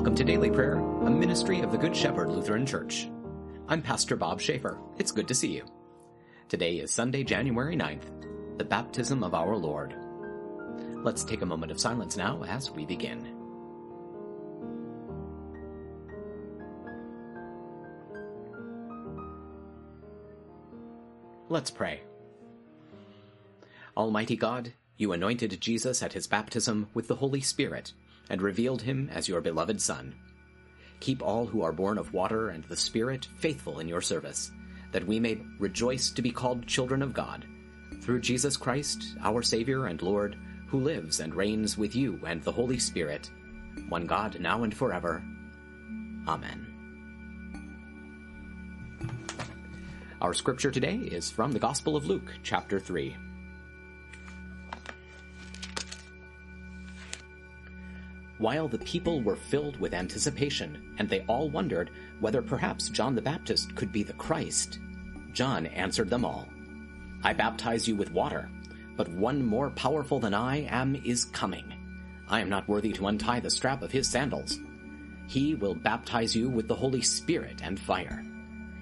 Welcome to Daily Prayer, a ministry of the Good Shepherd Lutheran Church. I'm Pastor Bob Schaefer. It's good to see you. Today is Sunday, January 9th, the baptism of our Lord. Let's take a moment of silence now as we begin. Let's pray. Almighty God, you anointed Jesus at his baptism with the Holy Spirit and revealed him as your beloved Son. Keep all who are born of water and the Spirit faithful in your service, that we may rejoice to be called children of God, through Jesus Christ, our Savior and Lord, who lives and reigns with you and the Holy Spirit, one God, now and forever. Amen. Our scripture today is from the Gospel of Luke, chapter 3. While the people were filled with anticipation, and they all wondered whether perhaps John the Baptist could be the Christ. John answered them all I baptize you with water, but one more powerful than I am is coming. I am not worthy to untie the strap of his sandals. He will baptize you with the Holy Spirit and fire.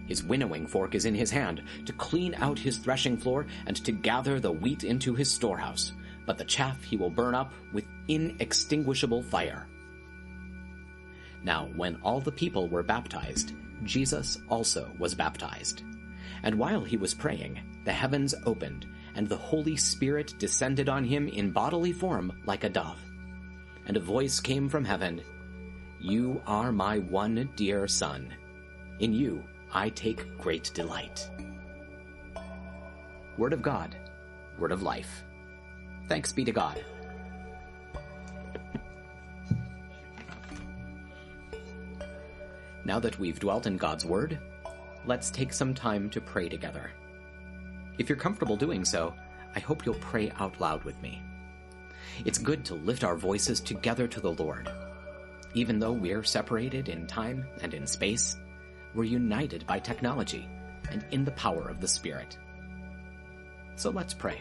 His winnowing fork is in his hand, to clean out his threshing floor and to gather the wheat into his storehouse but the chaff he will burn up with inextinguishable fire. Now, when all the people were baptized, Jesus also was baptized. And while he was praying, the heavens opened, and the Holy Spirit descended on him in bodily form like a dove. And a voice came from heaven You are my one dear Son. In you I take great delight. Word of God, Word of life. Thanks be to God. Now that we've dwelt in God's Word, let's take some time to pray together. If you're comfortable doing so, I hope you'll pray out loud with me. It's good to lift our voices together to the Lord. Even though we're separated in time and in space, we're united by technology and in the power of the Spirit. So let's pray.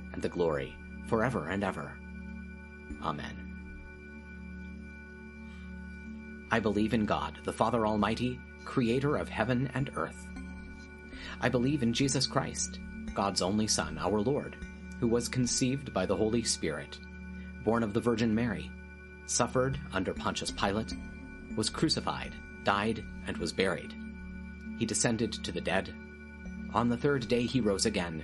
and the glory, forever and ever. Amen. I believe in God, the Father Almighty, creator of heaven and earth. I believe in Jesus Christ, God's only Son, our Lord, who was conceived by the Holy Spirit, born of the Virgin Mary, suffered under Pontius Pilate, was crucified, died, and was buried. He descended to the dead. On the third day he rose again.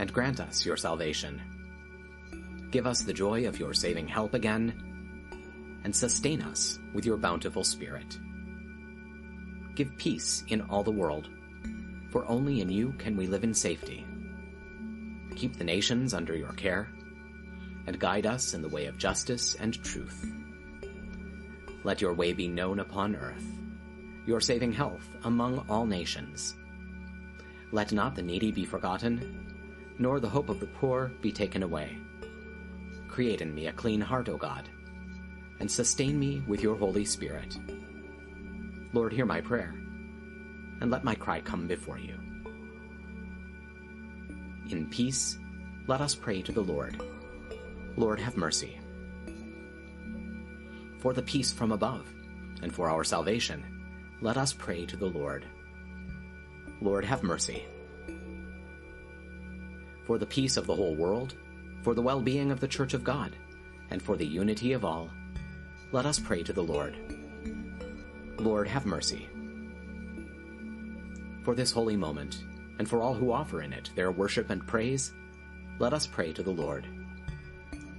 and grant us your salvation give us the joy of your saving help again, and sustain us with your bountiful Spirit. Give peace in all the world, for only in you can we live in safety. Keep the nations under your care, and guide us in the way of justice and truth. Let your way be known upon earth, your saving health among all nations. Let not the needy be forgotten, nor the hope of the poor be taken away Create in me a clean heart, O God, and sustain me with your Holy Spirit. Lord, hear my prayer, and let my cry come before you. In peace, let us pray to the Lord. Lord, have mercy. For the peace from above, and for our salvation, let us pray to the Lord. Lord, have mercy. For the peace of the whole world, for the well being of the Church of God, and for the unity of all. Let us pray to the Lord. Lord, have mercy. For this holy moment, and for all who offer in it their worship and praise, let us pray to the Lord.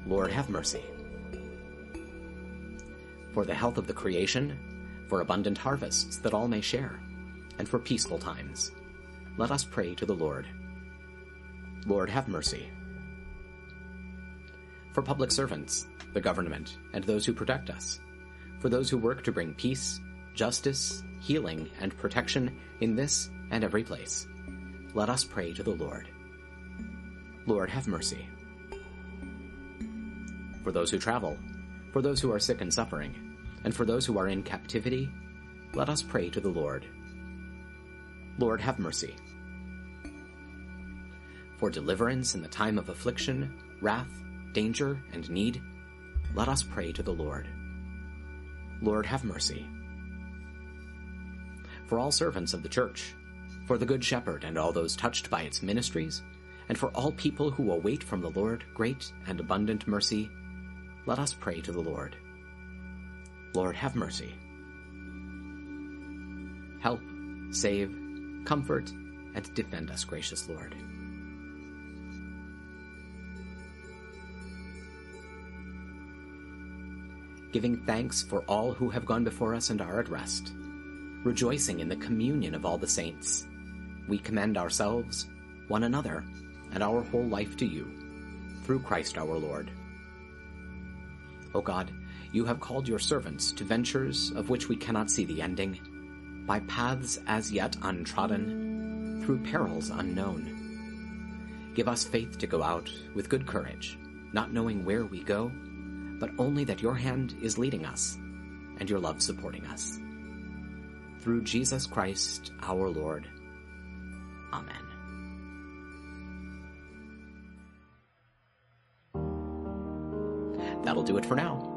Lord, have mercy. For the health of the creation, for abundant harvests that all may share, and for peaceful times, let us pray to the Lord. Lord, have mercy. For public servants, the government, and those who protect us, for those who work to bring peace, justice, healing, and protection in this and every place, let us pray to the Lord. Lord, have mercy. For those who travel, for those who are sick and suffering, and for those who are in captivity, let us pray to the Lord. Lord, have mercy. For deliverance in the time of affliction, wrath, danger, and need, let us pray to the Lord. Lord, have mercy. For all servants of the Church, for the Good Shepherd and all those touched by its ministries, and for all people who await from the Lord great and abundant mercy, let us pray to the Lord. Lord, have mercy. Help, save, comfort, and defend us, gracious Lord. Giving thanks for all who have gone before us and are at rest, rejoicing in the communion of all the saints, we commend ourselves, one another, and our whole life to you, through Christ our Lord. O God, you have called your servants to ventures of which we cannot see the ending, by paths as yet untrodden, through perils unknown. Give us faith to go out with good courage, not knowing where we go, but only that your hand is leading us and your love supporting us. Through Jesus Christ our Lord. Amen. That'll do it for now.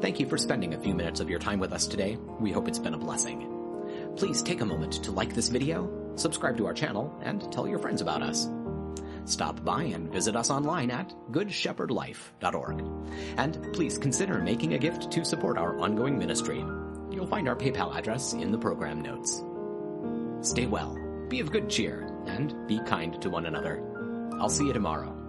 Thank you for spending a few minutes of your time with us today. We hope it's been a blessing. Please take a moment to like this video, subscribe to our channel, and tell your friends about us. Stop by and visit us online at goodshepherdlife.org. And please consider making a gift to support our ongoing ministry. You'll find our PayPal address in the program notes. Stay well, be of good cheer, and be kind to one another. I'll see you tomorrow.